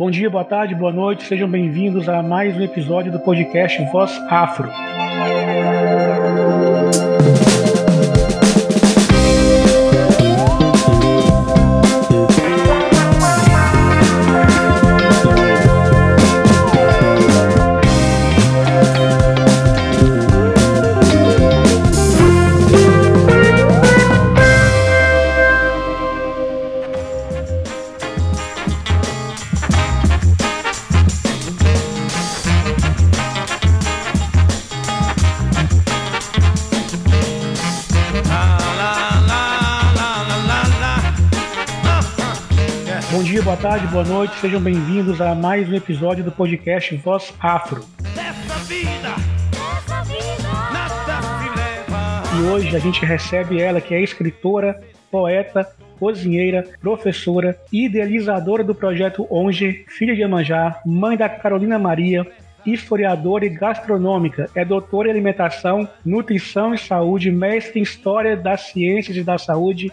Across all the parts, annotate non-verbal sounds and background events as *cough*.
Bom dia, boa tarde, boa noite, sejam bem-vindos a mais um episódio do podcast Voz Afro. Sejam bem-vindos a mais um episódio do podcast Voz Afro. Vida, e hoje a gente recebe ela, que é escritora, poeta, cozinheira, professora, idealizadora do projeto ONGE, filha de Amanjá, mãe da Carolina Maria, historiadora e gastronômica, é doutora em alimentação, nutrição e saúde, mestre em história das ciências e da saúde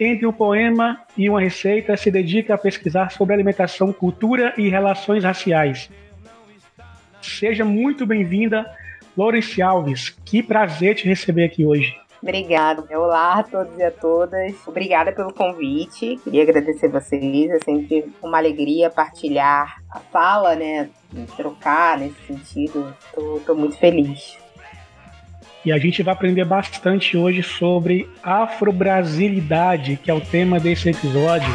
entre um poema e uma receita, se dedica a pesquisar sobre alimentação, cultura e relações raciais. Seja muito bem-vinda, Lawrence Alves. Que prazer te receber aqui hoje. Obrigada. Olá a todos e a todas. Obrigada pelo convite. Queria agradecer vocês. É sempre uma alegria partilhar a fala, né? Trocar nesse sentido. Estou muito feliz. E a gente vai aprender bastante hoje sobre afro-brasilidade, que é o tema desse episódio.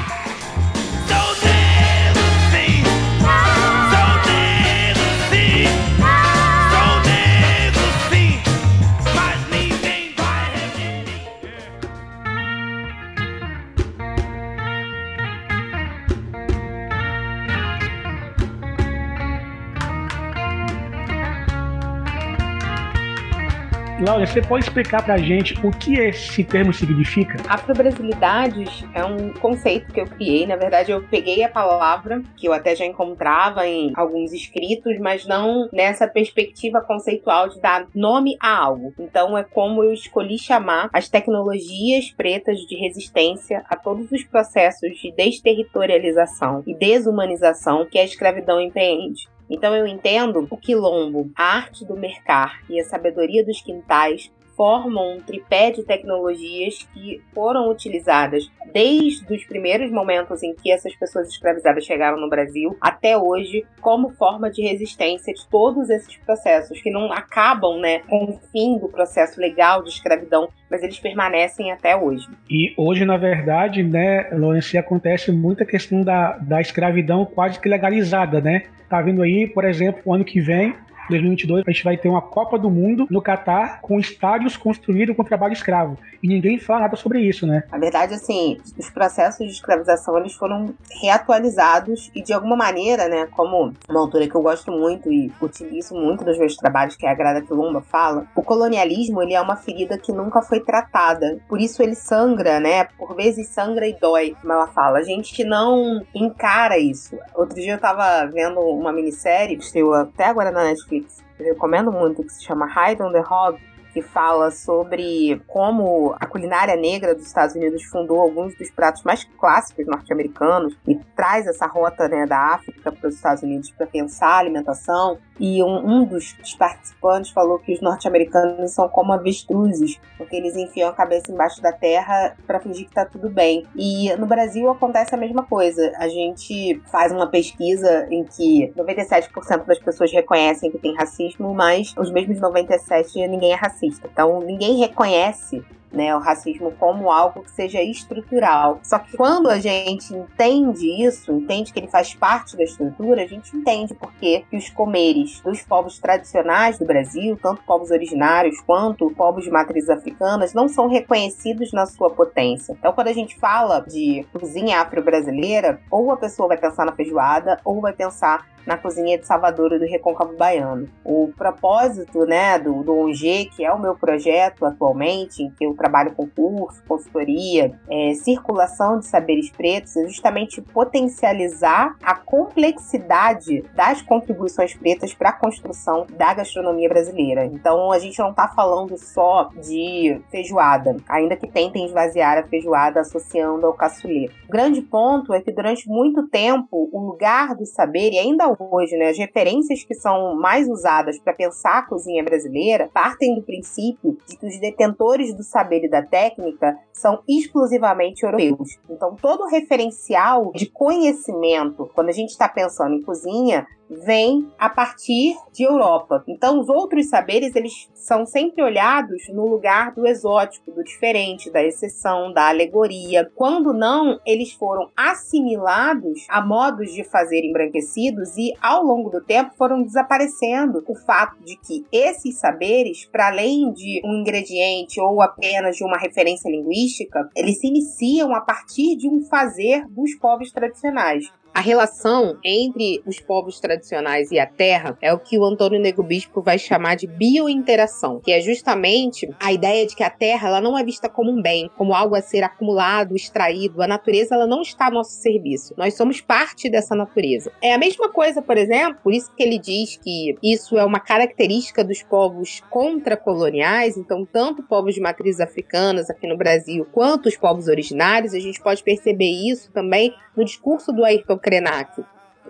Laura, você pode explicar pra gente o que esse termo significa? Afro-brasilidades é um conceito que eu criei. Na verdade, eu peguei a palavra, que eu até já encontrava em alguns escritos, mas não nessa perspectiva conceitual de dar nome a algo. Então, é como eu escolhi chamar as tecnologias pretas de resistência a todos os processos de desterritorialização e desumanização que a escravidão empreende. Então eu entendo o quilombo, a arte do mercar e a sabedoria dos quintais formam um tripé de tecnologias que foram utilizadas desde os primeiros momentos em que essas pessoas escravizadas chegaram no Brasil até hoje como forma de resistência de todos esses processos que não acabam, né, com o fim do processo legal de escravidão, mas eles permanecem até hoje. E hoje, na verdade, né, Lawrence, acontece muita questão da, da escravidão quase que legalizada, né? Tá vindo aí, por exemplo, o ano que vem, 2022, a gente vai ter uma Copa do Mundo no Catar com estádios construídos com trabalho escravo. E ninguém fala nada sobre isso, né? Na verdade, assim, os processos de escravização eles foram reatualizados e de alguma maneira, né, como uma autora que eu gosto muito e utilizo muito nos meus trabalhos, que é a Grada Quilomba, fala, o colonialismo ele é uma ferida que nunca foi tratada. Por isso ele sangra, né? Por vezes sangra e dói, como ela fala. A gente não encara isso. Outro dia eu tava vendo uma minissérie, que estreou até agora na Netflix, Netflix, eu recomendo muito, que se chama Hide on the Hog, que fala sobre como a culinária negra dos Estados Unidos fundou alguns dos pratos mais clássicos norte-americanos e traz essa rota né, da África para os Estados Unidos para pensar a alimentação. E um, um dos participantes falou que os norte-americanos são como avestruzes, porque eles enfiam a cabeça embaixo da terra para fingir que está tudo bem. E no Brasil acontece a mesma coisa. A gente faz uma pesquisa em que 97% das pessoas reconhecem que tem racismo, mas os mesmos 97% ninguém é racista. Então, ninguém reconhece né, o racismo como algo que seja estrutural. Só que quando a gente entende isso, entende que ele faz parte da estrutura, a gente entende por que os comeres dos povos tradicionais do Brasil, tanto povos originários quanto povos de matrizes africanas, não são reconhecidos na sua potência. Então, quando a gente fala de cozinha afro-brasileira, ou a pessoa vai pensar na feijoada, ou vai pensar na cozinha de Salvador do Recôncavo Baiano. O propósito né, do, do ONG, que é o meu projeto atualmente, em que eu trabalho com curso, consultoria, é, circulação de saberes pretos, é justamente potencializar a complexidade das contribuições pretas para a construção da gastronomia brasileira. Então a gente não está falando só de feijoada, ainda que tentem esvaziar a feijoada associando ao cassoulet. O grande ponto é que durante muito tempo o lugar do saber, e ainda hoje, né, as referências que são mais usadas para pensar a cozinha brasileira partem do princípio de que os detentores do saber e da técnica são exclusivamente europeus. Então, todo referencial de conhecimento, quando a gente está pensando em cozinha, vem a partir de Europa. Então, os outros saberes eles são sempre olhados no lugar do exótico, do diferente, da exceção, da alegoria. Quando não, eles foram assimilados a modos de fazer embranquecidos e, ao longo do tempo, foram desaparecendo. O fato de que esses saberes, para além de um ingrediente ou apenas de uma referência linguística, eles se iniciam a partir de um fazer dos povos tradicionais. A relação entre os povos tradicionais e a terra é o que o Antônio Nego Bispo vai chamar de biointeração, que é justamente a ideia de que a terra ela não é vista como um bem, como algo a ser acumulado, extraído. A natureza ela não está a nosso serviço. Nós somos parte dessa natureza. É a mesma coisa, por exemplo, por isso que ele diz que isso é uma característica dos povos contracoloniais, então tanto povos de matriz africanas aqui no Brasil, quanto os povos originários, a gente pode perceber isso também no discurso do Ayrton Krenak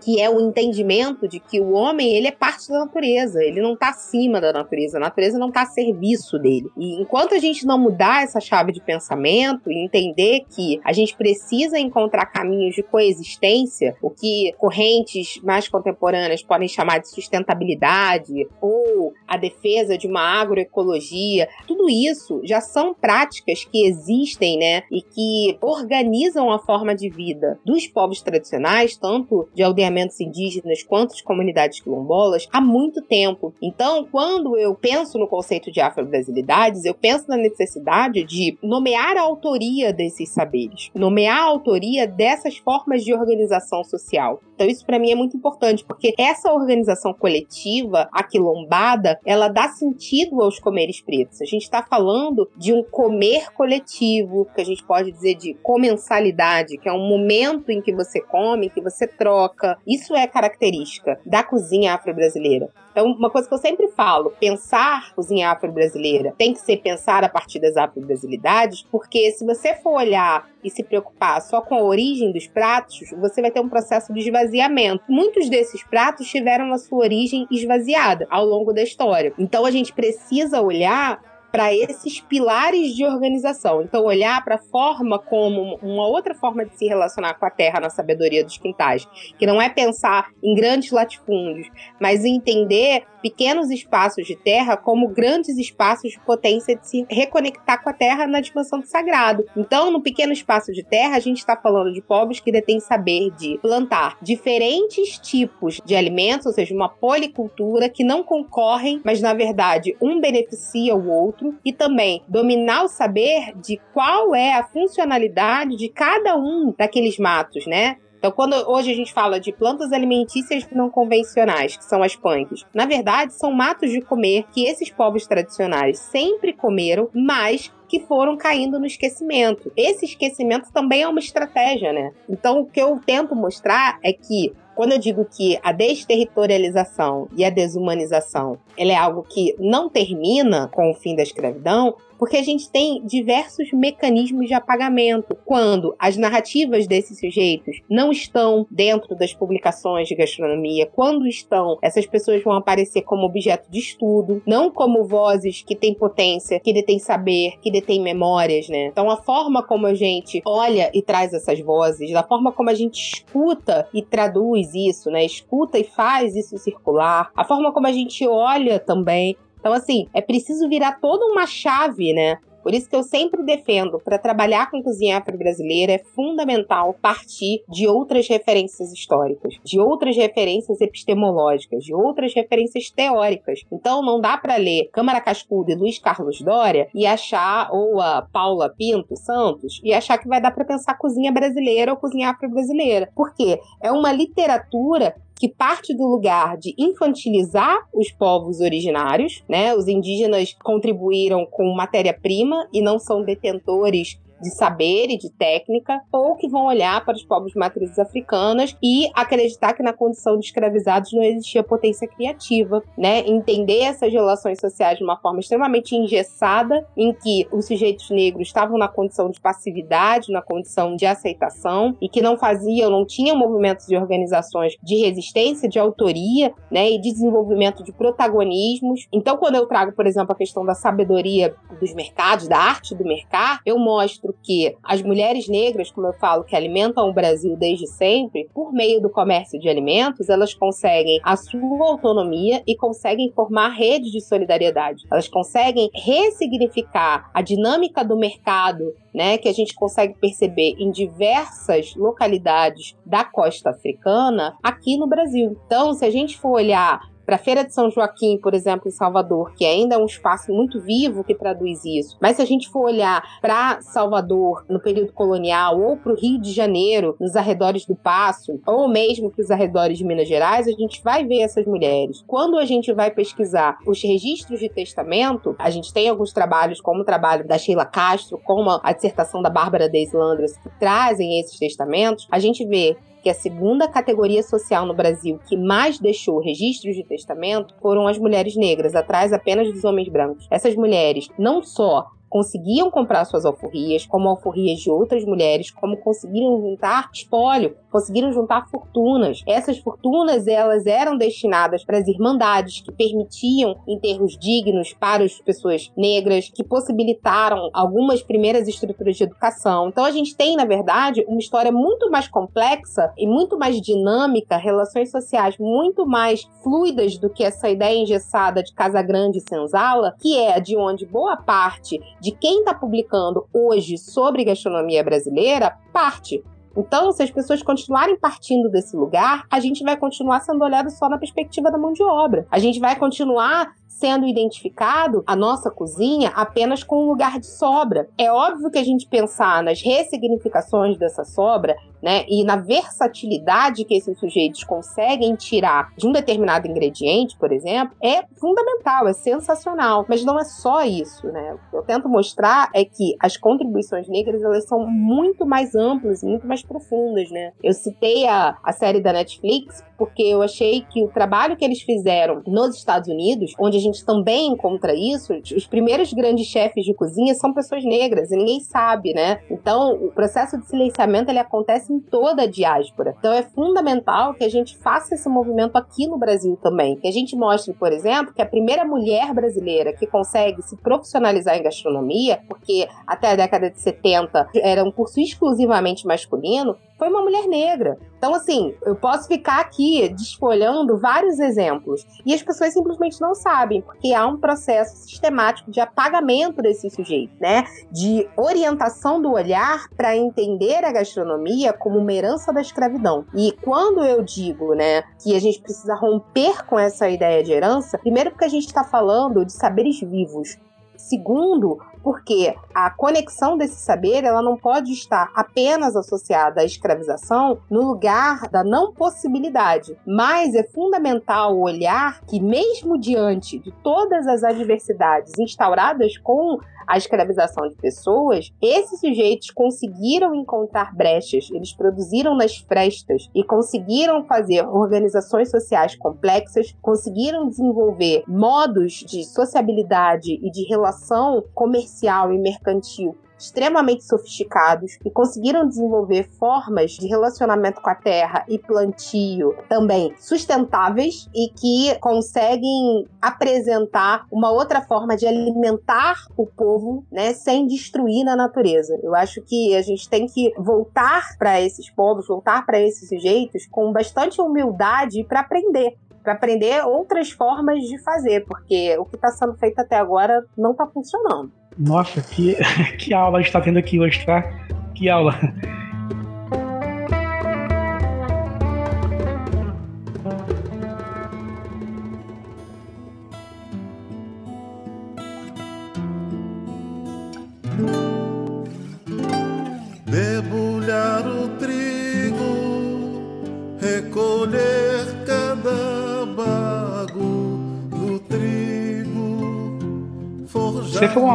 que é o entendimento de que o homem ele é parte da natureza, ele não está acima da natureza, a natureza não está a serviço dele. E enquanto a gente não mudar essa chave de pensamento e entender que a gente precisa encontrar caminhos de coexistência, o que correntes mais contemporâneas podem chamar de sustentabilidade ou a defesa de uma agroecologia, tudo isso já são práticas que existem, né, e que organizam a forma de vida dos povos tradicionais, tanto de aldeia indígenas quanto as comunidades quilombolas há muito tempo. Então, quando eu penso no conceito de afro-brasilidades, eu penso na necessidade de nomear a autoria desses saberes, nomear a autoria dessas formas de organização social. Então, isso para mim é muito importante, porque essa organização coletiva, a quilombada, ela dá sentido aos comeres pretos. A gente está falando de um comer coletivo, que a gente pode dizer de comensalidade, que é um momento em que você come, que você troca, isso é característica da cozinha afro-brasileira. Então, uma coisa que eu sempre falo, pensar cozinha afro-brasileira tem que ser pensar a partir das afro-brasilidades, porque se você for olhar e se preocupar só com a origem dos pratos, você vai ter um processo de esvaziamento. Muitos desses pratos tiveram a sua origem esvaziada ao longo da história. Então, a gente precisa olhar para esses pilares de organização. Então, olhar para a forma como uma outra forma de se relacionar com a terra na sabedoria dos quintais, que não é pensar em grandes latifúndios, mas entender pequenos espaços de terra como grandes espaços de potência de se reconectar com a terra na dimensão do sagrado. Então, no pequeno espaço de terra, a gente está falando de povos que detêm saber de plantar diferentes tipos de alimentos, ou seja, uma policultura que não concorrem, mas na verdade um beneficia o outro, e também dominar o saber de qual é a funcionalidade de cada um daqueles matos, né? Então, quando hoje a gente fala de plantas alimentícias não convencionais, que são as punks, na verdade são matos de comer que esses povos tradicionais sempre comeram, mas que foram caindo no esquecimento. Esse esquecimento também é uma estratégia, né? Então, o que eu tento mostrar é que quando eu digo que a desterritorialização e a desumanização ela é algo que não termina com o fim da escravidão, porque a gente tem diversos mecanismos de apagamento quando as narrativas desses sujeitos não estão dentro das publicações de gastronomia, quando estão, essas pessoas vão aparecer como objeto de estudo, não como vozes que têm potência, que detêm saber, que detêm memórias, né? Então a forma como a gente olha e traz essas vozes, da forma como a gente escuta e traduz isso, né? Escuta e faz isso circular, a forma como a gente olha também então, assim, é preciso virar toda uma chave, né? Por isso que eu sempre defendo, para trabalhar com cozinha afro-brasileira, é fundamental partir de outras referências históricas, de outras referências epistemológicas, de outras referências teóricas. Então não dá para ler Câmara Cascudo e Luiz Carlos Dória e achar, ou a Paula Pinto Santos, e achar que vai dar para pensar cozinha brasileira ou cozinha afro-brasileira. Por quê? É uma literatura que parte do lugar de infantilizar os povos originários, né? Os indígenas contribuíram com matéria-prima e não são detentores de saber e de técnica, ou que vão olhar para os povos de matrizes africanas e acreditar que na condição de escravizados não existia potência criativa, né? Entender essas relações sociais de uma forma extremamente engessada, em que os sujeitos negros estavam na condição de passividade, na condição de aceitação, e que não faziam, não tinham movimentos e organizações de resistência, de autoria, né? E de desenvolvimento de protagonismos. Então, quando eu trago, por exemplo, a questão da sabedoria dos mercados, da arte do mercado, eu mostro que as mulheres negras, como eu falo, que alimentam o Brasil desde sempre, por meio do comércio de alimentos, elas conseguem a sua autonomia e conseguem formar redes de solidariedade. Elas conseguem ressignificar a dinâmica do mercado né, que a gente consegue perceber em diversas localidades da costa africana aqui no Brasil. Então, se a gente for olhar para a Feira de São Joaquim, por exemplo, em Salvador, que ainda é um espaço muito vivo que traduz isso. Mas se a gente for olhar para Salvador no período colonial ou para o Rio de Janeiro, nos arredores do Passo, ou mesmo para os arredores de Minas Gerais, a gente vai ver essas mulheres. Quando a gente vai pesquisar os registros de testamento, a gente tem alguns trabalhos, como o trabalho da Sheila Castro, como a dissertação da Bárbara Deslandras, que trazem esses testamentos, a gente vê que a segunda categoria social no Brasil que mais deixou registros de testamento foram as mulheres negras, atrás apenas dos homens brancos. Essas mulheres não só conseguiam comprar suas alforrias, como alforrias de outras mulheres, como conseguiram juntar espólio, conseguiram juntar fortunas. Essas fortunas elas eram destinadas para as irmandades que permitiam enterros dignos para as pessoas negras, que possibilitaram algumas primeiras estruturas de educação. Então a gente tem, na verdade, uma história muito mais complexa e muito mais dinâmica, relações sociais muito mais fluidas do que essa ideia engessada de Casa Grande e Senzala, que é de onde boa parte de quem está publicando hoje sobre gastronomia brasileira parte. Então, se as pessoas continuarem partindo desse lugar, a gente vai continuar sendo olhado só na perspectiva da mão de obra. A gente vai continuar sendo identificado a nossa cozinha apenas com um lugar de sobra. É óbvio que a gente pensar nas ressignificações dessa sobra, né, e na versatilidade que esses sujeitos conseguem tirar de um determinado ingrediente, por exemplo, é fundamental, é sensacional. Mas não é só isso, né? O que eu tento mostrar é que as contribuições negras elas são muito mais amplas, muito mais profundas, né? Eu citei a, a série da Netflix porque eu achei que o trabalho que eles fizeram nos Estados Unidos, onde a gente também encontra isso, os primeiros grandes chefes de cozinha são pessoas negras e ninguém sabe, né? Então, o processo de silenciamento ele acontece em toda a diáspora. Então, é fundamental que a gente faça esse movimento aqui no Brasil também, que a gente mostre, por exemplo, que a primeira mulher brasileira que consegue se profissionalizar em gastronomia, porque até a década de 70 era um curso exclusivamente masculino, foi uma mulher negra. Então, assim, eu posso ficar aqui desfolhando vários exemplos e as pessoas simplesmente não sabem, porque há um processo sistemático de apagamento desse sujeito, né? De orientação do olhar para entender a gastronomia como uma herança da escravidão. E quando eu digo, né, que a gente precisa romper com essa ideia de herança, primeiro porque a gente está falando de saberes vivos. Segundo, porque a conexão desse saber ela não pode estar apenas associada à escravização no lugar da não possibilidade, mas é fundamental olhar que mesmo diante de todas as adversidades instauradas com a escravização de pessoas, esses sujeitos conseguiram encontrar brechas, eles produziram nas frestas e conseguiram fazer organizações sociais complexas, conseguiram desenvolver modos de sociabilidade e de relação comercial e mercantil extremamente sofisticados e conseguiram desenvolver formas de relacionamento com a terra e plantio também sustentáveis e que conseguem apresentar uma outra forma de alimentar o povo, né, sem destruir na natureza. Eu acho que a gente tem que voltar para esses povos, voltar para esses sujeitos com bastante humildade para aprender para aprender outras formas de fazer, porque o que está sendo feito até agora não está funcionando. Nossa, que, *laughs* que aula a gente está tendo aqui hoje, tá? Que aula.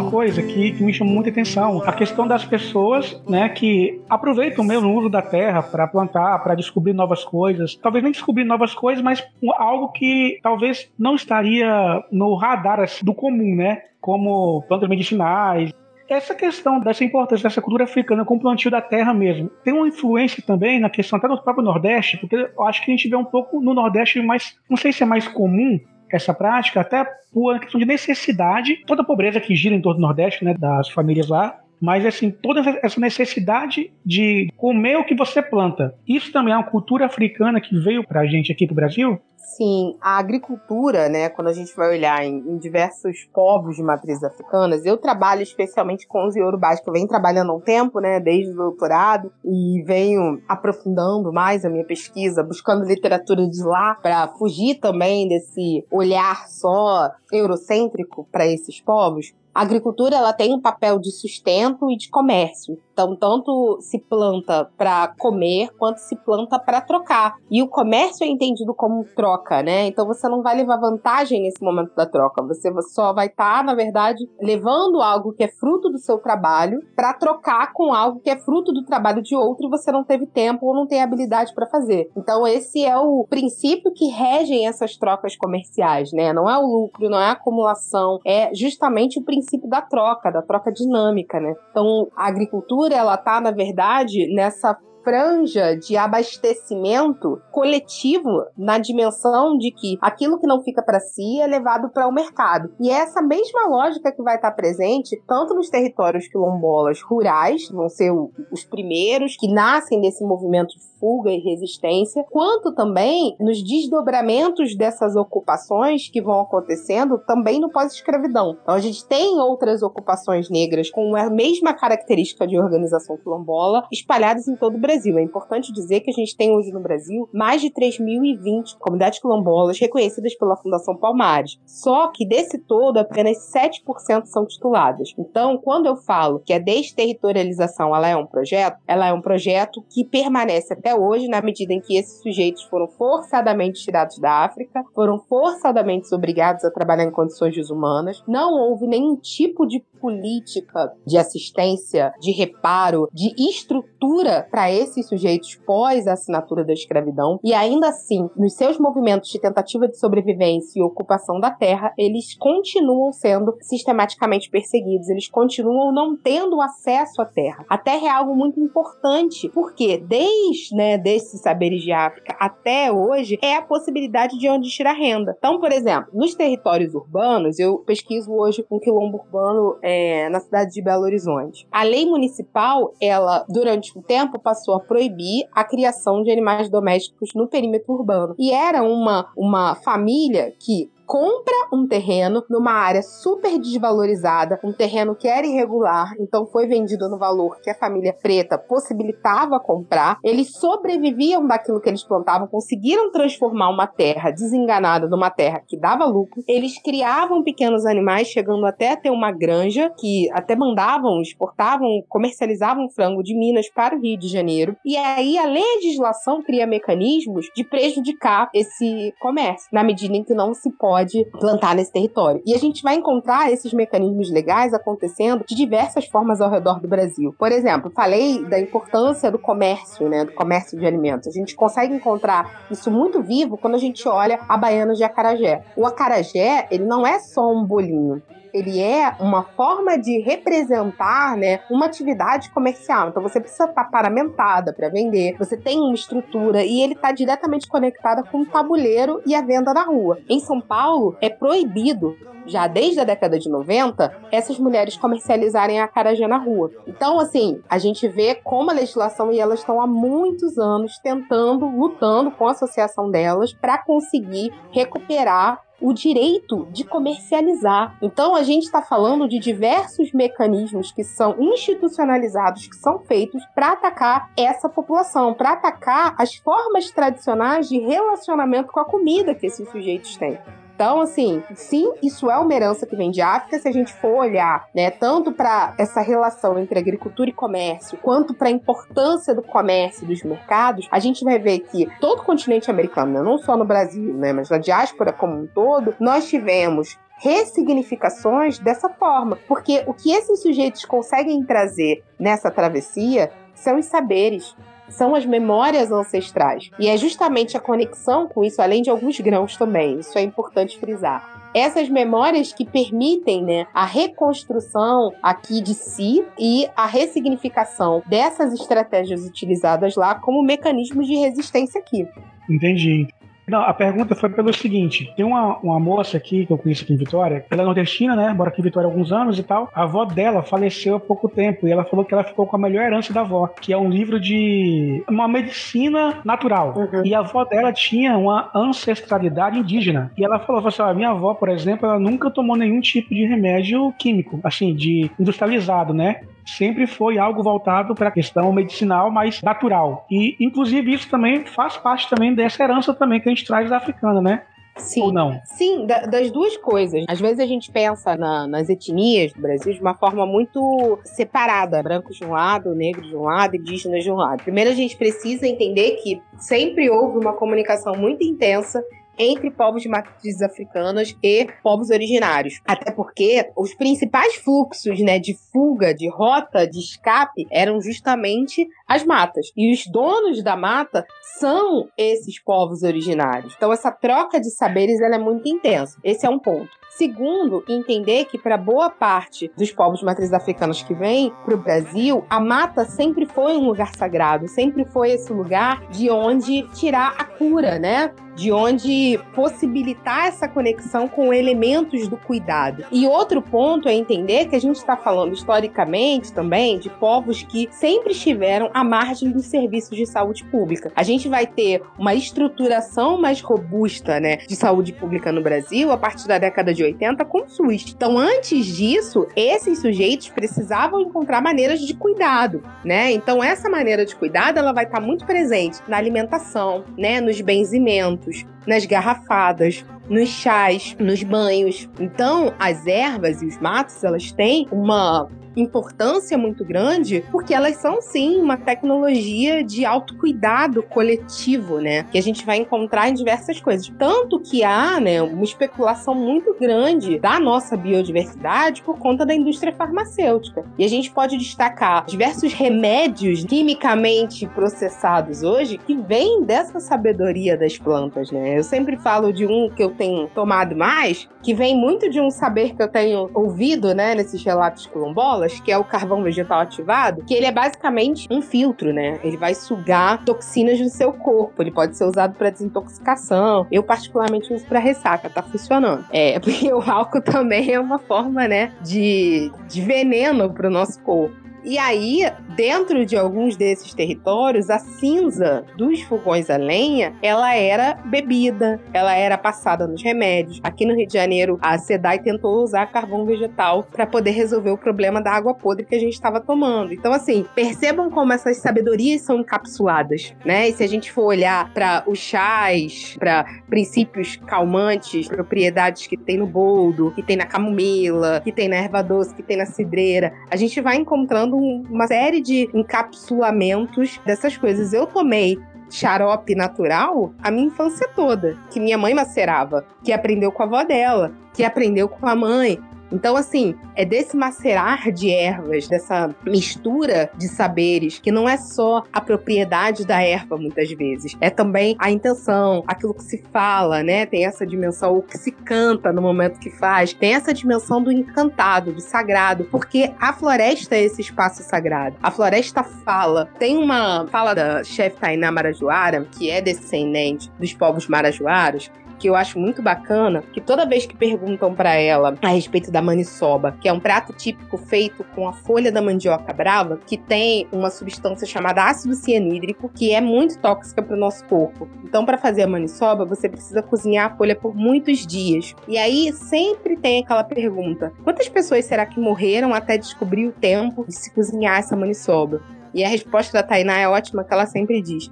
Uma coisa que, que me chamou muita atenção, a questão das pessoas, né, que aproveitam mesmo o uso da terra para plantar, para descobrir novas coisas. Talvez nem descobrir novas coisas, mas algo que talvez não estaria no radar assim, do comum, né? Como plantas medicinais, essa questão dessa importância dessa cultura africana com o plantio da terra mesmo tem uma influência também na questão até do próprio Nordeste, porque eu acho que a gente vê um pouco no Nordeste, mas não sei se é mais comum essa prática, até por questão de necessidade, toda a pobreza que gira em torno do Nordeste, né, das famílias lá, mas assim, toda essa necessidade de comer o que você planta. Isso também é uma cultura africana que veio pra gente aqui pro Brasil? Sim, a agricultura, né, quando a gente vai olhar em, em diversos povos de matrizes africanas, eu trabalho especialmente com os iorubás, que eu venho trabalhando há um tempo, né, desde o doutorado, e venho aprofundando mais a minha pesquisa, buscando literatura de lá, para fugir também desse olhar só eurocêntrico para esses povos. A agricultura ela tem um papel de sustento e de comércio. Então, tanto se planta para comer quanto se planta para trocar. E o comércio é entendido como troca, né? Então, você não vai levar vantagem nesse momento da troca. Você só vai estar, tá, na verdade, levando algo que é fruto do seu trabalho para trocar com algo que é fruto do trabalho de outro e você não teve tempo ou não tem habilidade para fazer. Então, esse é o princípio que regem essas trocas comerciais, né? Não é o lucro, não é a acumulação, é justamente o princípio da troca, da troca dinâmica, né? Então, a agricultura ela tá, na verdade, nessa franja de abastecimento coletivo na dimensão de que aquilo que não fica para si é levado para o mercado. E é essa mesma lógica que vai estar presente tanto nos territórios quilombolas rurais, vão ser os primeiros que nascem desse movimento fuga e resistência, quanto também nos desdobramentos dessas ocupações que vão acontecendo também no pós-escravidão. Então a gente tem outras ocupações negras com a mesma característica de organização quilombola espalhadas em todo o Brasil. É importante dizer que a gente tem hoje no Brasil mais de 3.020 comunidades quilombolas reconhecidas pela Fundação Palmares. Só que desse todo, apenas 7% são tituladas. Então, quando eu falo que a desterritorialização ela é um projeto, ela é um projeto que permanece até hoje na medida em que esses sujeitos foram forçadamente tirados da África, foram forçadamente obrigados a trabalhar em condições desumanas, não houve nenhum tipo de política de assistência, de reparo, de estrutura para esses sujeitos pós a assinatura da escravidão. E ainda assim, nos seus movimentos de tentativa de sobrevivência e ocupação da terra, eles continuam sendo sistematicamente perseguidos, eles continuam não tendo acesso à terra. A terra é algo muito importante, porque desde né, desses saberes de África até hoje é a possibilidade de onde tirar renda. Então, por exemplo, nos territórios urbanos, eu pesquiso hoje um quilombo urbano é, na cidade de Belo Horizonte. A lei municipal, ela, durante um tempo, passou a proibir a criação de animais domésticos no perímetro urbano. E era uma, uma família que compra um terreno numa área super desvalorizada, um terreno que era irregular, então foi vendido no valor que a família preta possibilitava comprar. Eles sobreviviam daquilo que eles plantavam, conseguiram transformar uma terra desenganada numa terra que dava lucro. Eles criavam pequenos animais, chegando até a ter uma granja que até mandavam, exportavam, comercializavam frango de Minas para o Rio de Janeiro. E aí a legislação cria mecanismos de prejudicar esse comércio, na medida em que não se pode pode plantar nesse território. E a gente vai encontrar esses mecanismos legais acontecendo de diversas formas ao redor do Brasil. Por exemplo, falei da importância do comércio, né, do comércio de alimentos. A gente consegue encontrar isso muito vivo quando a gente olha a baiana de acarajé. O acarajé, ele não é só um bolinho ele é uma forma de representar, né, uma atividade comercial. Então você precisa estar paramentada para vender, você tem uma estrutura e ele está diretamente conectado com o tabuleiro e a venda na rua. Em São Paulo é proibido já desde a década de 90, essas mulheres comercializarem a acarajé na rua. Então, assim, a gente vê como a legislação e elas estão há muitos anos tentando, lutando com a associação delas para conseguir recuperar o direito de comercializar. Então a gente está falando de diversos mecanismos que são institucionalizados, que são feitos para atacar essa população, para atacar as formas tradicionais de relacionamento com a comida que esses sujeitos têm. Então, assim, sim, isso é uma herança que vem de África, se a gente for olhar, né, tanto para essa relação entre agricultura e comércio, quanto para a importância do comércio dos mercados, a gente vai ver que todo o continente americano, né, não só no Brasil, né, mas na diáspora como um todo, nós tivemos ressignificações dessa forma. Porque o que esses sujeitos conseguem trazer nessa travessia são os saberes, são as memórias ancestrais. E é justamente a conexão com isso, além de alguns grãos também, isso é importante frisar. Essas memórias que permitem né, a reconstrução aqui de si e a ressignificação dessas estratégias utilizadas lá como mecanismos de resistência aqui. Entendi. Não, a pergunta foi pelo seguinte: tem uma, uma moça aqui que eu conheço aqui em Vitória, ela é nordestina, né? Mora aqui em Vitória há alguns anos e tal. A avó dela faleceu há pouco tempo e ela falou que ela ficou com a melhor herança da avó, que é um livro de uma medicina natural. Uhum. E a avó dela tinha uma ancestralidade indígena. E ela falou assim: ó, minha avó, por exemplo, ela nunca tomou nenhum tipo de remédio químico, assim, de industrializado, né? Sempre foi algo voltado para a questão medicinal mais natural. E, inclusive, isso também faz parte também dessa herança também que a gente traz da africana, né? Sim. Ou não? Sim, da, das duas coisas. Às vezes a gente pensa na, nas etnias do Brasil de uma forma muito separada: brancos de um lado, negros de um lado, indígenas de um lado. Primeiro a gente precisa entender que sempre houve uma comunicação muito intensa entre povos de matrizes africanas e povos originários. Até porque os principais fluxos né, de fuga, de rota, de escape eram justamente as matas. E os donos da mata são esses povos originários. Então essa troca de saberes ela é muito intensa. Esse é um ponto. Segundo, entender que para boa parte dos povos matrizes africanas que vêm para o Brasil, a mata sempre foi um lugar sagrado, sempre foi esse lugar de onde tirar a cura, né? de onde possibilitar essa conexão com elementos do cuidado. E outro ponto é entender que a gente está falando historicamente também de povos que sempre estiveram à margem dos serviços de saúde pública. A gente vai ter uma estruturação mais robusta, né, de saúde pública no Brasil a partir da década de 80 com o SUS. Então, antes disso, esses sujeitos precisavam encontrar maneiras de cuidado, né? Então, essa maneira de cuidado, ela vai estar muito presente na alimentação, né, nos benzimentos, nas garrafadas, nos chás, nos banhos. Então, as ervas e os matos, elas têm uma importância muito grande, porque elas são sim uma tecnologia de autocuidado coletivo, né? Que a gente vai encontrar em diversas coisas. Tanto que há, né, uma especulação muito grande da nossa biodiversidade por conta da indústria farmacêutica. E a gente pode destacar diversos remédios quimicamente processados hoje que vêm dessa sabedoria das plantas, né? Eu sempre falo de um que eu tenho tomado mais, que vem muito de um saber que eu tenho ouvido, né, nesses relatos quilombolas, que é o carvão vegetal ativado, que ele é basicamente um filtro, né? Ele vai sugar toxinas do seu corpo. Ele pode ser usado para desintoxicação. Eu, particularmente, uso para ressaca, tá funcionando. É, *laughs* porque o álcool também é uma forma, né, de, de veneno para o nosso corpo. E aí, dentro de alguns desses territórios, a cinza dos fogões a lenha, ela era bebida, ela era passada nos remédios. Aqui no Rio de Janeiro, a SEDAI tentou usar carvão vegetal para poder resolver o problema da água podre que a gente estava tomando. Então, assim, percebam como essas sabedorias são encapsuladas, né? E se a gente for olhar para os chás, para princípios calmantes, propriedades que tem no boldo, que tem na camomila, que tem na erva doce, que tem na cidreira, a gente vai encontrando uma série de encapsulamentos dessas coisas. Eu tomei xarope natural a minha infância toda, que minha mãe macerava, que aprendeu com a avó dela, que aprendeu com a mãe, então, assim, é desse macerar de ervas, dessa mistura de saberes, que não é só a propriedade da erva, muitas vezes, é também a intenção, aquilo que se fala, né? Tem essa dimensão, o que se canta no momento que faz, tem essa dimensão do encantado, do sagrado, porque a floresta é esse espaço sagrado. A floresta fala. Tem uma fala da chefe Tainá Marajoara, que é descendente dos povos marajoaros, que eu acho muito bacana, que toda vez que perguntam para ela a respeito da maniçoba, que é um prato típico feito com a folha da mandioca brava, que tem uma substância chamada ácido cianídrico, que é muito tóxica para o nosso corpo. Então, para fazer a maniçoba, você precisa cozinhar a folha por muitos dias. E aí sempre tem aquela pergunta: quantas pessoas será que morreram até descobrir o tempo de se cozinhar essa maniçoba? E a resposta da Tainá é ótima, que ela sempre diz: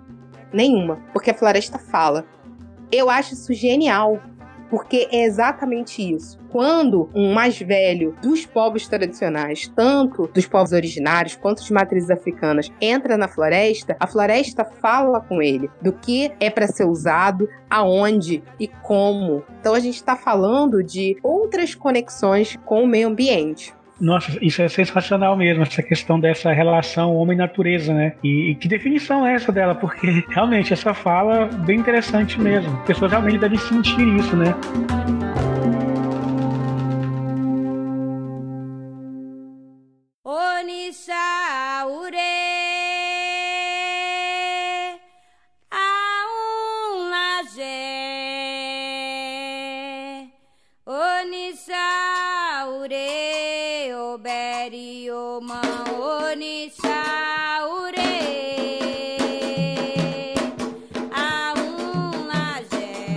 nenhuma, porque a floresta fala. Eu acho isso genial. porque é exatamente isso. Quando um mais velho dos povos tradicionais, tanto dos povos originários quanto de matrizes africanas, entra na floresta, a floresta fala com ele do que é para ser usado, aonde e como. Então a gente está falando de outras conexões com o meio ambiente. Nossa, isso é sensacional mesmo, essa questão dessa relação homem-natureza, né? E, e, que definição é essa dela? Porque *laughs* realmente essa fala é bem interessante mesmo. As pessoas realmente devem sentir isso, né?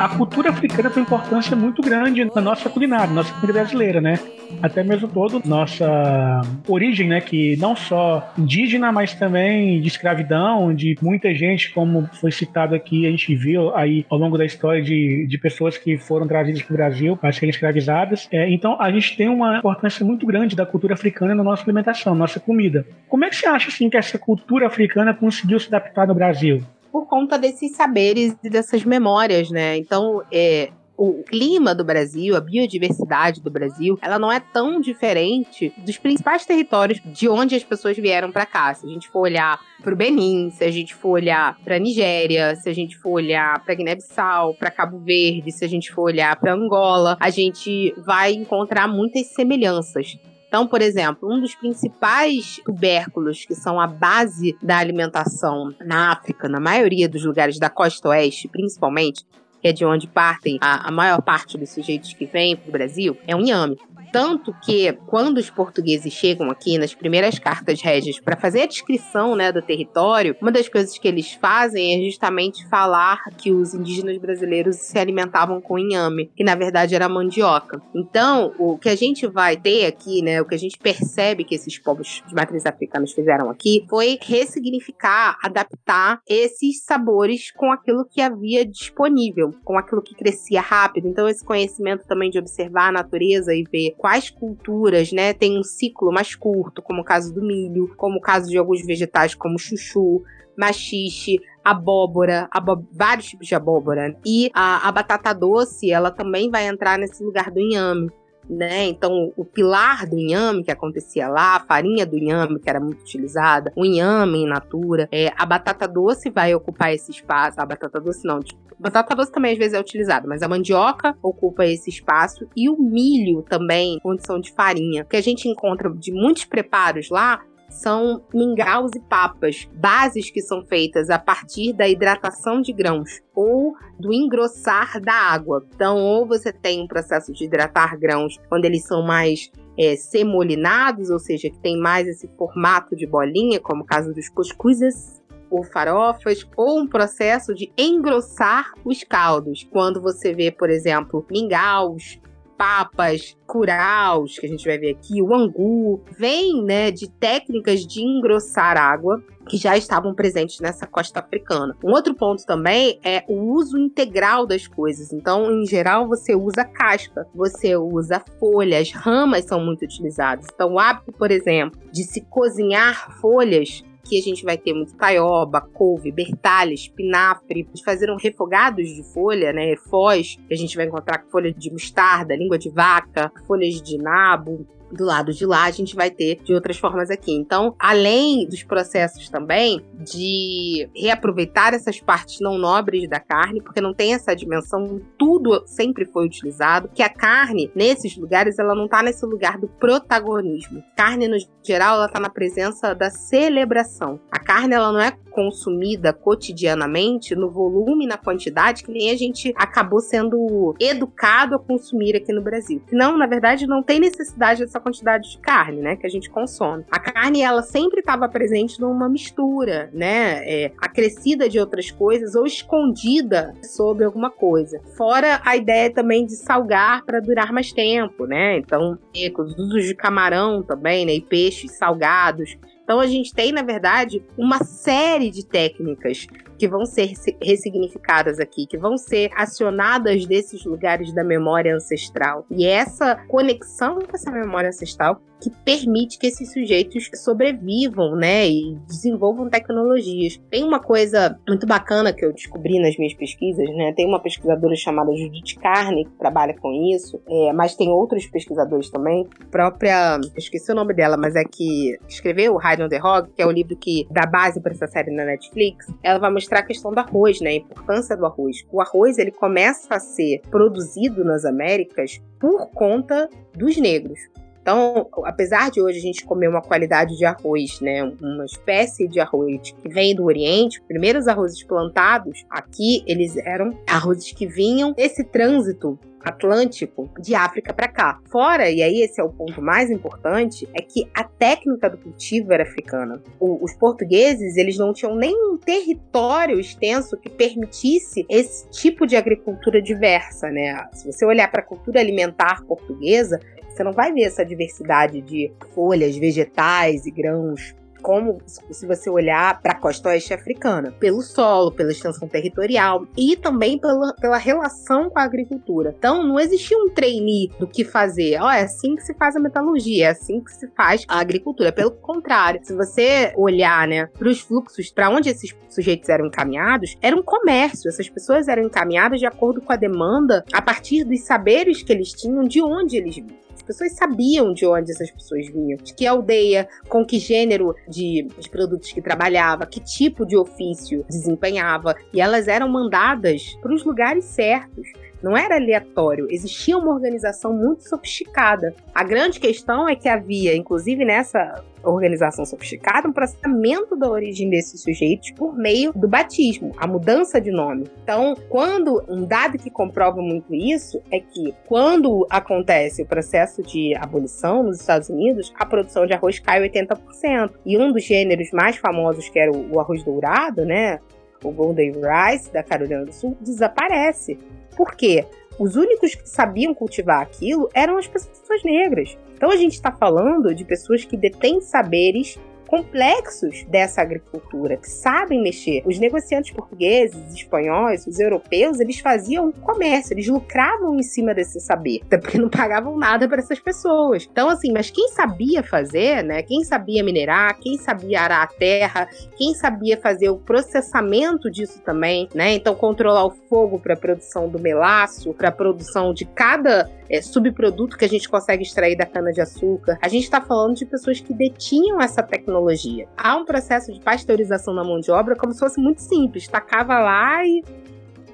A cultura africana tem importância muito grande na nossa culinária, na nossa comida brasileira, né? Até mesmo todo nossa origem, né? Que não só indígena, mas também de escravidão, de muita gente, como foi citado aqui, a gente viu aí ao longo da história de, de pessoas que foram trazidas para o Brasil para serem escravizadas. É, então a gente tem uma importância muito grande da cultura africana na nossa alimentação, na nossa comida. Como é que você acha assim que essa cultura africana conseguiu se adaptar no Brasil? Por conta desses saberes e dessas memórias, né? Então, é, o clima do Brasil, a biodiversidade do Brasil, ela não é tão diferente dos principais territórios de onde as pessoas vieram para cá. Se a gente for olhar para o Benin, se a gente for olhar para Nigéria, se a gente for olhar para Guiné-Bissau, para Cabo Verde, se a gente for olhar para Angola, a gente vai encontrar muitas semelhanças. Então, por exemplo, um dos principais tubérculos que são a base da alimentação na África, na maioria dos lugares da costa oeste, principalmente, que é de onde partem a, a maior parte dos sujeitos que vêm para o Brasil, é o inhame. Tanto que, quando os portugueses chegam aqui nas primeiras cartas régias para fazer a descrição né, do território, uma das coisas que eles fazem é justamente falar que os indígenas brasileiros se alimentavam com inhame, que na verdade era mandioca. Então, o que a gente vai ter aqui, né, o que a gente percebe que esses povos de matriz africanos fizeram aqui, foi ressignificar, adaptar esses sabores com aquilo que havia disponível, com aquilo que crescia rápido. Então, esse conhecimento também de observar a natureza e ver quais culturas, né, têm um ciclo mais curto, como o caso do milho, como o caso de alguns vegetais como chuchu, machixe, abóbora, vários tipos de abóbora. E a, a batata doce, ela também vai entrar nesse lugar do inhame né? Então, o pilar do inhame que acontecia lá, a farinha do inhame que era muito utilizada, o inhame in natura, é, a batata doce vai ocupar esse espaço. A batata doce não, tipo, batata doce também às vezes é utilizada, mas a mandioca ocupa esse espaço e o milho também, condição de farinha, que a gente encontra de muitos preparos lá, são mingaus e papas, bases que são feitas a partir da hidratação de grãos ou do engrossar da água. Então, ou você tem um processo de hidratar grãos quando eles são mais é, semolinados, ou seja, que tem mais esse formato de bolinha, como o caso dos cuscuzes ou farofas, ou um processo de engrossar os caldos. Quando você vê, por exemplo, mingaus, papas, curaus, que a gente vai ver aqui, o angu, vem, né, de técnicas de engrossar água que já estavam presentes nessa costa africana. Um outro ponto também é o uso integral das coisas. Então, em geral, você usa casca, você usa folhas, ramas são muito utilizadas. Então, o hábito, por exemplo, de se cozinhar folhas Aqui a gente vai ter muito taioba, couve, bertalha, espinafre. De fazer um refogados de folha, né? Foz, que a gente vai encontrar com folha de mostarda, língua de vaca, folhas de nabo, do lado de lá a gente vai ter de outras formas aqui. Então, além dos processos também de reaproveitar essas partes não nobres da carne, porque não tem essa dimensão, tudo sempre foi utilizado, que a carne nesses lugares ela não está nesse lugar do protagonismo. Carne no geral ela está na presença da celebração. A carne ela não é consumida cotidianamente no volume na quantidade que nem a gente acabou sendo educado a consumir aqui no Brasil. Não, na verdade, não tem necessidade dessa quantidade de carne, né, que a gente consome. A carne ela sempre estava presente numa mistura, né, é, acrescida de outras coisas ou escondida sobre alguma coisa. Fora a ideia também de salgar para durar mais tempo, né? Então, os usos de camarão também, né, e peixes salgados então a gente tem, na verdade, uma série de técnicas que vão ser ressignificadas aqui, que vão ser acionadas desses lugares da memória ancestral. E é essa conexão com essa memória ancestral que permite que esses sujeitos sobrevivam, né, e desenvolvam tecnologias. Tem uma coisa muito bacana que eu descobri nas minhas pesquisas, né? Tem uma pesquisadora chamada Judith Carney que trabalha com isso, é, mas tem outros pesquisadores também. Própria, esqueci o nome dela, mas é que escreveu Hide on the Hog, que é o livro que dá base para essa série na Netflix. Ela vai mostrar a questão do arroz, né, a importância do arroz. O arroz ele começa a ser produzido nas Américas por conta dos negros. Então, apesar de hoje a gente comer uma qualidade de arroz, né, uma espécie de arroz que vem do Oriente, os primeiros arrozes plantados aqui, eles eram arrozes que vinham desse trânsito Atlântico de África para cá. Fora, e aí esse é o ponto mais importante, é que a técnica do cultivo era africana. O, os portugueses, eles não tinham nem um território extenso que permitisse esse tipo de agricultura diversa, né? Se você olhar para a cultura alimentar portuguesa, você não vai ver essa diversidade de folhas, vegetais e grãos como se você olhar para a costa oeste africana, pelo solo, pela extensão territorial e também pela, pela relação com a agricultura. Então, não existia um trainee do que fazer. Oh, é assim que se faz a metalurgia, é assim que se faz a agricultura. Pelo contrário, se você olhar, né, para os fluxos, para onde esses sujeitos eram encaminhados, era um comércio. Essas pessoas eram encaminhadas de acordo com a demanda, a partir dos saberes que eles tinham, de onde eles vinham. As pessoas sabiam de onde essas pessoas vinham, de que aldeia, com que gênero de, de produtos que trabalhava, que tipo de ofício desempenhava, e elas eram mandadas para os lugares certos. Não era aleatório, existia uma organização muito sofisticada. A grande questão é que havia, inclusive nessa organização sofisticada, um processamento da origem desses sujeitos por meio do batismo, a mudança de nome. Então, quando um dado que comprova muito isso é que quando acontece o processo de abolição nos Estados Unidos, a produção de arroz cai 80%. E um dos gêneros mais famosos, que era o arroz dourado, né? O Golden Rice da Carolina do Sul desaparece. Por quê? Os únicos que sabiam cultivar aquilo eram as pessoas negras. Então a gente está falando de pessoas que detêm saberes complexos dessa agricultura, que sabem mexer. Os negociantes portugueses, espanhóis, os europeus, eles faziam comércio, eles lucravam em cima desse saber, até porque não pagavam nada para essas pessoas. Então, assim, mas quem sabia fazer, né? Quem sabia minerar, quem sabia arar a terra, quem sabia fazer o processamento disso também, né? Então, controlar o fogo para a produção do melaço, para a produção de cada é, subproduto que a gente consegue extrair da cana-de-açúcar. A gente está falando de pessoas que detinham essa tecnologia. Há um processo de pasteurização na mão de obra como se fosse muito simples. Tacava lá e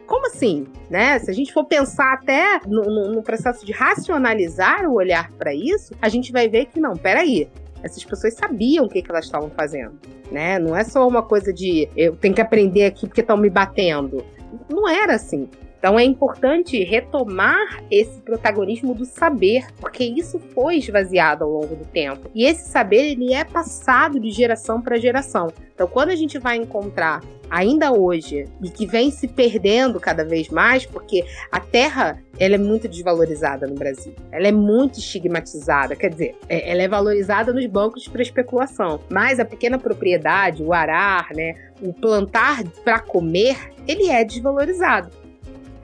como assim? Né? Se a gente for pensar até no, no, no processo de racionalizar o olhar para isso, a gente vai ver que não, peraí, essas pessoas sabiam o que, que elas estavam fazendo, né? Não é só uma coisa de eu tenho que aprender aqui porque estão me batendo. Não era assim. Então é importante retomar esse protagonismo do saber, porque isso foi esvaziado ao longo do tempo. E esse saber ele é passado de geração para geração. Então quando a gente vai encontrar ainda hoje e que vem se perdendo cada vez mais, porque a terra ela é muito desvalorizada no Brasil. Ela é muito estigmatizada, quer dizer, é, ela é valorizada nos bancos para especulação, mas a pequena propriedade, o arar, né, o plantar para comer, ele é desvalorizado.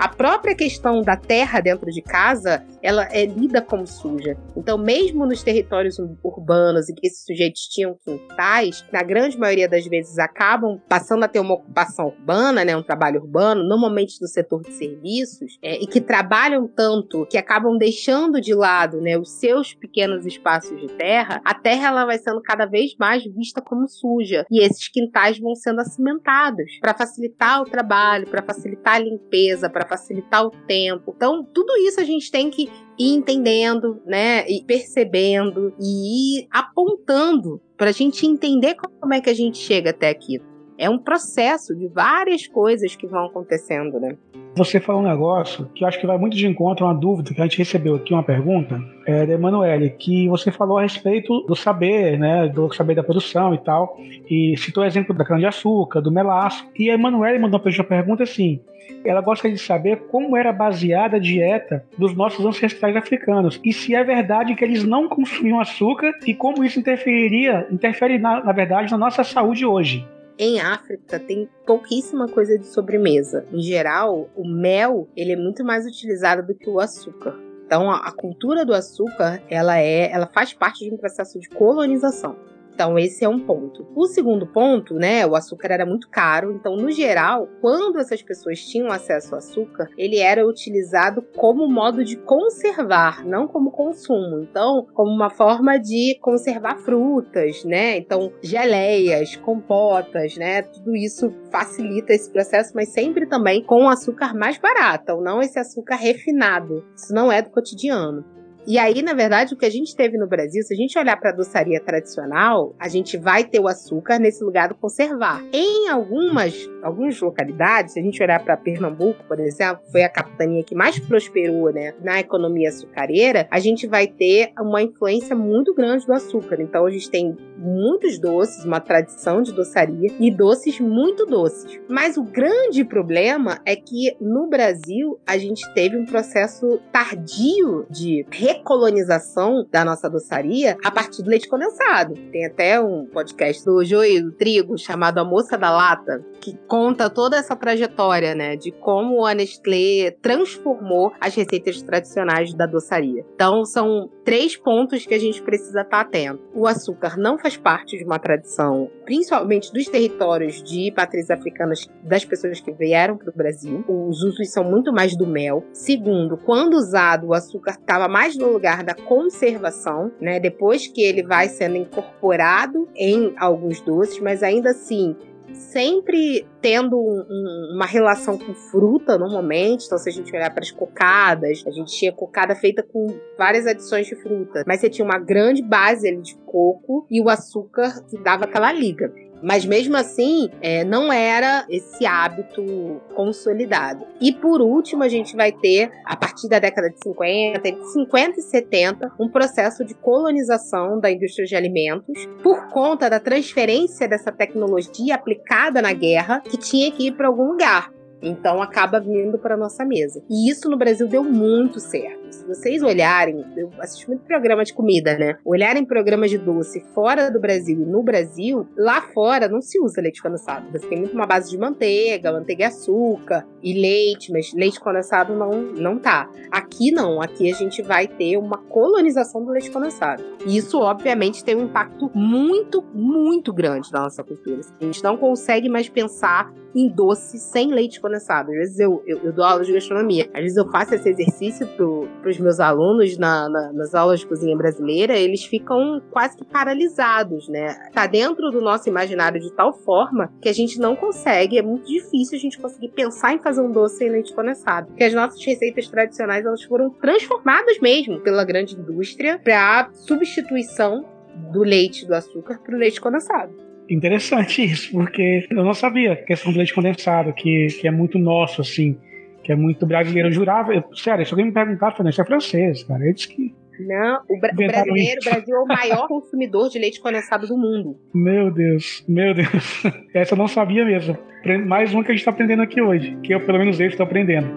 A própria questão da terra dentro de casa, ela é lida como suja. Então, mesmo nos territórios urbanos em que esses sujeitos tinham quintais, na grande maioria das vezes acabam passando a ter uma ocupação urbana, né, um trabalho urbano, normalmente no setor de serviços, é, e que trabalham tanto que acabam deixando de lado, né, os seus pequenos espaços de terra, a terra ela vai sendo cada vez mais vista como suja e esses quintais vão sendo acimentados para facilitar o trabalho, para facilitar a limpeza, para facilitar o tempo. Então, tudo isso a gente tem que ir entendendo, né? E percebendo e ir apontando para a gente entender como é que a gente chega até aqui. É um processo de várias coisas que vão acontecendo, né? Você falou um negócio que eu acho que vai muito de encontro a uma dúvida que a gente recebeu aqui, uma pergunta, é, da Emanuele, que você falou a respeito do saber, né, do saber da produção e tal, e citou o exemplo da cana-de-açúcar, do melaço, e a Emanuele mandou uma pergunta assim, ela gosta de saber como era baseada a dieta dos nossos ancestrais africanos, e se é verdade que eles não consumiam açúcar, e como isso interferiria, interfere na, na verdade na nossa saúde hoje. Em África tem pouquíssima coisa de sobremesa. Em geral, o mel ele é muito mais utilizado do que o açúcar. Então, a, cultura do açúcar, ela é, ela faz parte de um processo de colonização. Então, esse é um ponto. O segundo ponto, né, o açúcar era muito caro, então, no geral, quando essas pessoas tinham acesso ao açúcar, ele era utilizado como modo de conservar, não como consumo. Então, como uma forma de conservar frutas, né? Então, geleias, compotas, né? Tudo isso facilita esse processo, mas sempre também com açúcar mais barato, ou não esse açúcar refinado. Isso não é do cotidiano. E aí, na verdade, o que a gente teve no Brasil, se a gente olhar para a doçaria tradicional, a gente vai ter o açúcar nesse lugar do conservar. Em algumas, algumas localidades, se a gente olhar para Pernambuco, por exemplo, foi a capitania que mais prosperou né, na economia açucareira, a gente vai ter uma influência muito grande do açúcar. Então, a gente tem muitos doces, uma tradição de doçaria e doces muito doces. Mas o grande problema é que no Brasil a gente teve um processo tardio de recolonização da nossa doçaria a partir do leite condensado. Tem até um podcast do Joio do Trigo chamado A Moça da Lata, que conta toda essa trajetória, né, de como a Nestlé transformou as receitas tradicionais da doçaria. Então, são três pontos que a gente precisa estar atento. O açúcar não faz parte de uma tradição, principalmente dos territórios de matrizes africanas das pessoas que vieram para o Brasil. Os usos são muito mais do mel. Segundo, quando usado, o açúcar estava mais no lugar da conservação, né? Depois que ele vai sendo incorporado em alguns doces, mas ainda assim sempre tendo um, um, uma relação com fruta normalmente. Então, se a gente olhar para as cocadas, a gente tinha cocada feita com várias adições de fruta, mas você tinha uma grande base ali de coco e o açúcar que dava aquela liga. Mas mesmo assim, é, não era esse hábito consolidado. E por último, a gente vai ter, a partir da década de 50, entre 50 e 70, um processo de colonização da indústria de alimentos por conta da transferência dessa tecnologia aplicada na guerra que tinha que ir para algum lugar. Então acaba vindo para nossa mesa. E isso no Brasil deu muito certo. Se vocês olharem, eu assisto muito programa de comida, né? Olharem programas de doce fora do Brasil e no Brasil, lá fora não se usa leite condensado. Você tem muito uma base de manteiga, manteiga e açúcar e leite, mas leite condensado não, não tá. Aqui não, aqui a gente vai ter uma colonização do leite condensado. E isso, obviamente, tem um impacto muito, muito grande na nossa cultura. A gente não consegue mais pensar em doce sem leite condensado. Às vezes eu, eu, eu dou aula de gastronomia, às vezes eu faço esse exercício para os meus alunos na, na, nas aulas de cozinha brasileira, eles ficam quase que paralisados, né? Tá dentro do nosso imaginário de tal forma que a gente não consegue, é muito difícil a gente conseguir pensar em fazer um doce sem leite condensado. Porque as nossas receitas tradicionais elas foram transformadas mesmo pela grande indústria para substituição do leite do açúcar para o leite condensado. Interessante *laughs* isso, porque eu não sabia questão do leite condensado, que, que é muito nosso, assim, que é muito brasileiro. Eu jurava, eu, sério, se alguém me perguntar, eu isso é francês, cara. Eu disse que. Não, o, bra o brasileiro, o Brasil é o maior *laughs* consumidor de leite condensado do mundo. Meu Deus, meu Deus. *laughs* Essa eu não sabia mesmo. Mais uma que a gente está aprendendo aqui hoje, que eu, pelo menos eu, estou aprendendo.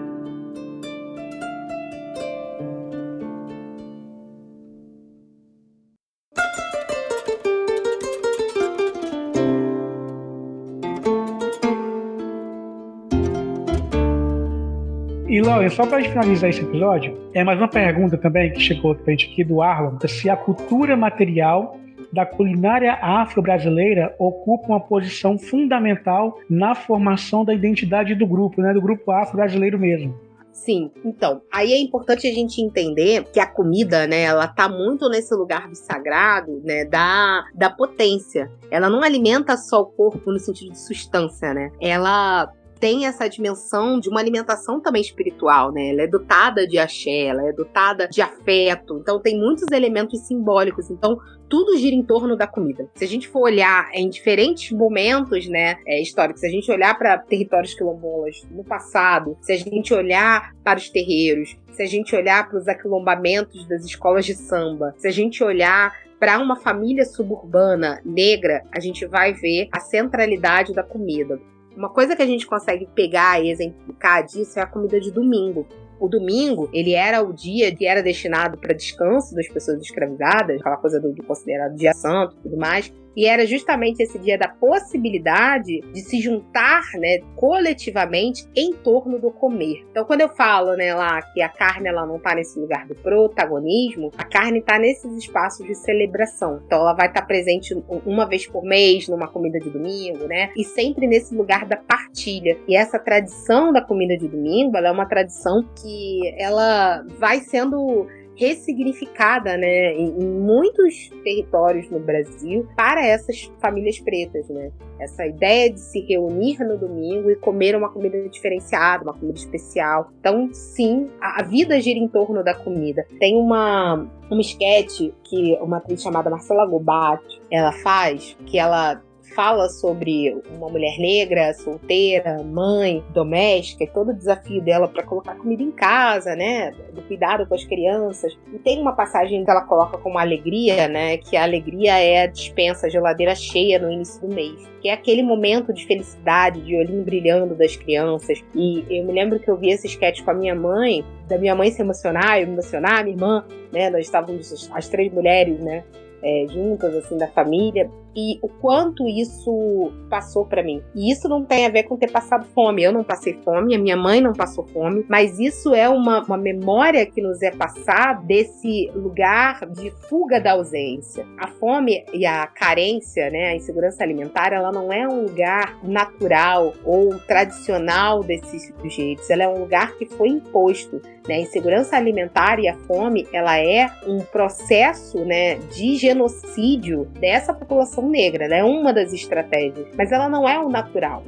E Lauren, só para finalizar esse episódio, é mais uma pergunta também que chegou pra gente aqui do Arlon, se a cultura material da culinária afro-brasileira ocupa uma posição fundamental na formação da identidade do grupo, né, do grupo afro-brasileiro mesmo. Sim, então, aí é importante a gente entender que a comida, né, ela tá muito nesse lugar do sagrado, né, da, da potência. Ela não alimenta só o corpo no sentido de substância, né? Ela tem essa dimensão de uma alimentação também espiritual, né? Ela é dotada de axé, ela é dotada de afeto, então tem muitos elementos simbólicos. Então, tudo gira em torno da comida. Se a gente for olhar em diferentes momentos, né, é, históricos, se a gente olhar para territórios quilombolas no passado, se a gente olhar para os terreiros, se a gente olhar para os aquilombamentos das escolas de samba, se a gente olhar para uma família suburbana negra, a gente vai ver a centralidade da comida. Uma coisa que a gente consegue pegar e exemplificar disso é a comida de domingo. O domingo, ele era o dia que era destinado para descanso das pessoas escravizadas, aquela coisa do, do considerado dia santo e tudo mais. E era justamente esse dia da possibilidade de se juntar, né, coletivamente em torno do comer. Então, quando eu falo, né, lá que a carne ela não está nesse lugar do protagonismo, a carne está nesses espaços de celebração. Então, ela vai estar tá presente uma vez por mês numa comida de domingo, né? E sempre nesse lugar da partilha. E essa tradição da comida de domingo, ela é uma tradição que ela vai sendo ressignificada, né, em, muitos territórios no Brasil para essas famílias pretas, né? Essa ideia de se reunir no domingo e comer uma comida diferenciada, uma comida especial. Então, sim, a, vida gira em torno da comida. Tem uma um esquete que uma atriz chamada Marcela Gobato ela faz, que ela fala sobre uma mulher negra, solteira, mãe, doméstica, e todo o desafio dela para colocar comida em casa, né? Do cuidado com as crianças. E tem uma passagem que ela coloca como alegria, né? Que a alegria é a dispensa, a geladeira cheia no início do mês. Que é aquele momento de felicidade, de olhinho brilhando das crianças. E eu me lembro que eu vi esse sketch com a minha mãe, da minha mãe se emocionar, eu me emocionar, minha irmã, né? Nós estávamos as três mulheres, né? É, juntas, assim, da família e o quanto isso passou para mim. E isso não tem a ver com ter passado fome. Eu não passei fome, a minha mãe não passou fome, mas isso é uma, uma memória que nos é passada desse lugar de fuga da ausência. A fome e a carência, né, a insegurança alimentar, ela não é um lugar natural ou tradicional desses sujeitos. Ela é um lugar que foi imposto. Né? A insegurança alimentar e a fome, ela é um processo, né, de genocídio dessa população negra, ela é uma das estratégias, mas ela não é o natural.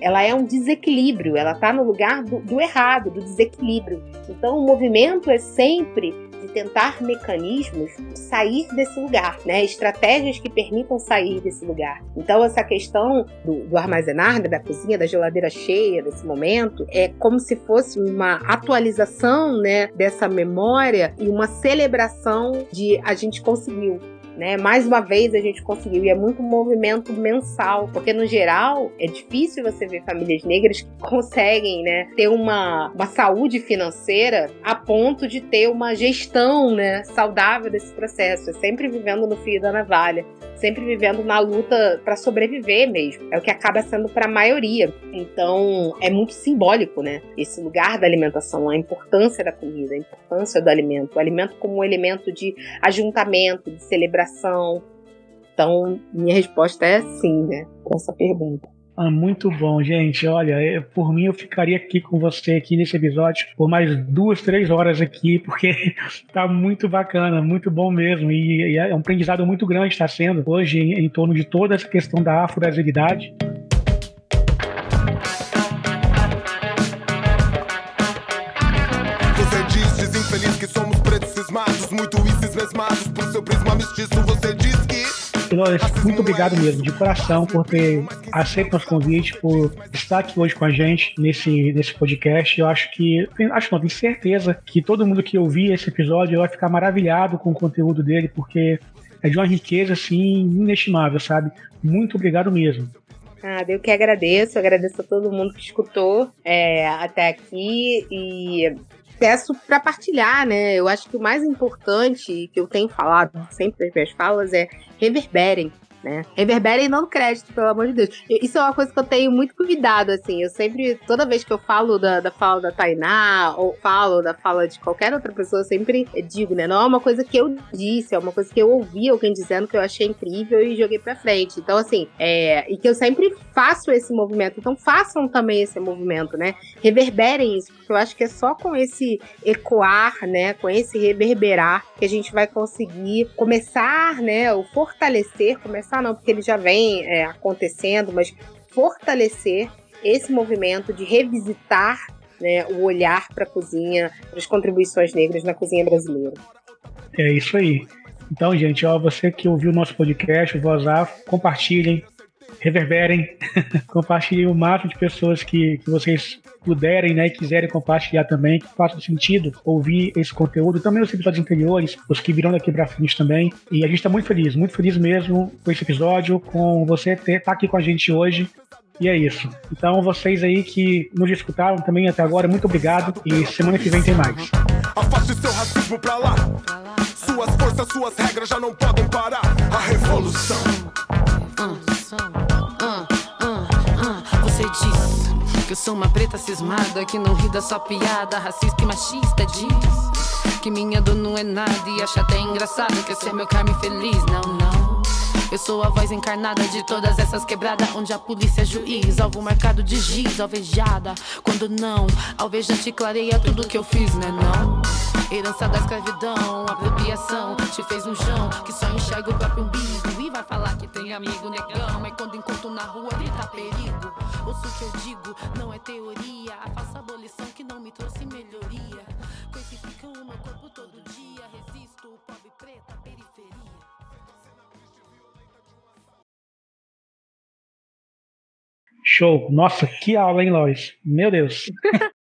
Ela é um desequilíbrio, ela está no lugar do, do errado, do desequilíbrio. Então o movimento é sempre de tentar mecanismos sair desse lugar, né? Estratégias que permitam sair desse lugar. Então, essa questão do, do armazenar, né, da cozinha, da geladeira cheia, desse momento, é como se fosse uma atualização, né, dessa memória e uma celebração de a gente conseguiu né? Mais uma vez a gente conseguiu, e é muito movimento mensal, porque no geral é difícil você ver famílias negras que conseguem né, ter uma, uma saúde financeira a ponto de ter uma gestão né, saudável desse processo. É sempre vivendo no fio da navalha, sempre vivendo na luta para sobreviver mesmo. É o que acaba sendo para a maioria. Então é muito simbólico, né? Esse lugar da alimentação, a importância da comida, a importância do alimento, o alimento como um elemento de ajuntamento, de celebração então, minha resposta é sim, né? Com essa pergunta. Ah, muito bom, gente. Olha, é, por mim eu ficaria aqui com você aqui nesse episódio por mais duas, três horas aqui, porque *laughs* tá muito bacana, muito bom mesmo. E, e é um aprendizado muito grande está sendo hoje em, em, torno de toda essa questão da afro-brasilidade. Você diz, desinfeliz, que somos pretos cismados, muito mesmados por seu prisma mestiço. Que. muito obrigado mesmo, de coração, por ter aceito nosso convite, por estar aqui hoje com a gente nesse, nesse podcast. Eu acho que, acho não, tenho certeza que todo mundo que ouvir esse episódio vai ficar maravilhado com o conteúdo dele, porque é de uma riqueza, assim, inestimável, sabe? Muito obrigado mesmo. Ah, eu que agradeço, agradeço a todo mundo que escutou é, até aqui e peço para partilhar, né? Eu acho que o mais importante que eu tenho falado sempre nas minhas falas é reverberem né? Reverberem não crédito, pelo amor de Deus. Isso é uma coisa que eu tenho muito cuidado, assim. Eu sempre, toda vez que eu falo da, da fala da Tainá, ou falo da fala de qualquer outra pessoa, eu sempre digo, né? Não é uma coisa que eu disse, é uma coisa que eu ouvi alguém dizendo que eu achei incrível e joguei pra frente. Então, assim, é. E que eu sempre faço esse movimento. Então, façam também esse movimento, né? Reverberem isso, porque eu acho que é só com esse ecoar, né? Com esse reverberar que a gente vai conseguir começar, né? O fortalecer, começar começar não, porque ele já vem é, acontecendo, mas fortalecer esse movimento de revisitar né, o olhar para a cozinha, para as contribuições negras na cozinha brasileira. É isso aí. Então, gente, ó, você que ouviu o nosso podcast, o Voz Afro, compartilhem, reverberem, *laughs* compartilhem o máximo de pessoas que, que vocês puderem né, e quiserem compartilhar também, que faça sentido ouvir esse conteúdo, também os episódios anteriores, os que virão daqui para frente também. E a gente está muito feliz, muito feliz mesmo com esse episódio, com você estar tá aqui com a gente hoje. E é isso. Então, vocês aí que nos escutaram também até agora, muito obrigado. E semana que vem tem mais. Afaste seu racismo pra lá. Suas forças, suas regras já não podem parar. A revolução. Você diz que eu sou uma preta cismada que não ri da sua piada racista e machista. Diz que minha dor não é nada e acha até engraçado que esse é meu carme feliz. Não, não. Eu sou a voz encarnada de todas essas quebradas, onde a polícia é juiz, alvo marcado de giz, alvejada. Quando não, alvejante clareia tudo que eu fiz, né não? Herança da escravidão, apropriação, te fez um chão que só enxerga o próprio umbigo. E vai falar que tem amigo negão, mas quando encontro na rua grita perigo. Ouço o que eu digo, não é teoria, a falsa abolição que não me trouxe melhoria. Crucificam o meu corpo todo dia, resisto, pobre preta, periferia. Show. Nossa, que aula, hein, Lois? Meu Deus. *laughs*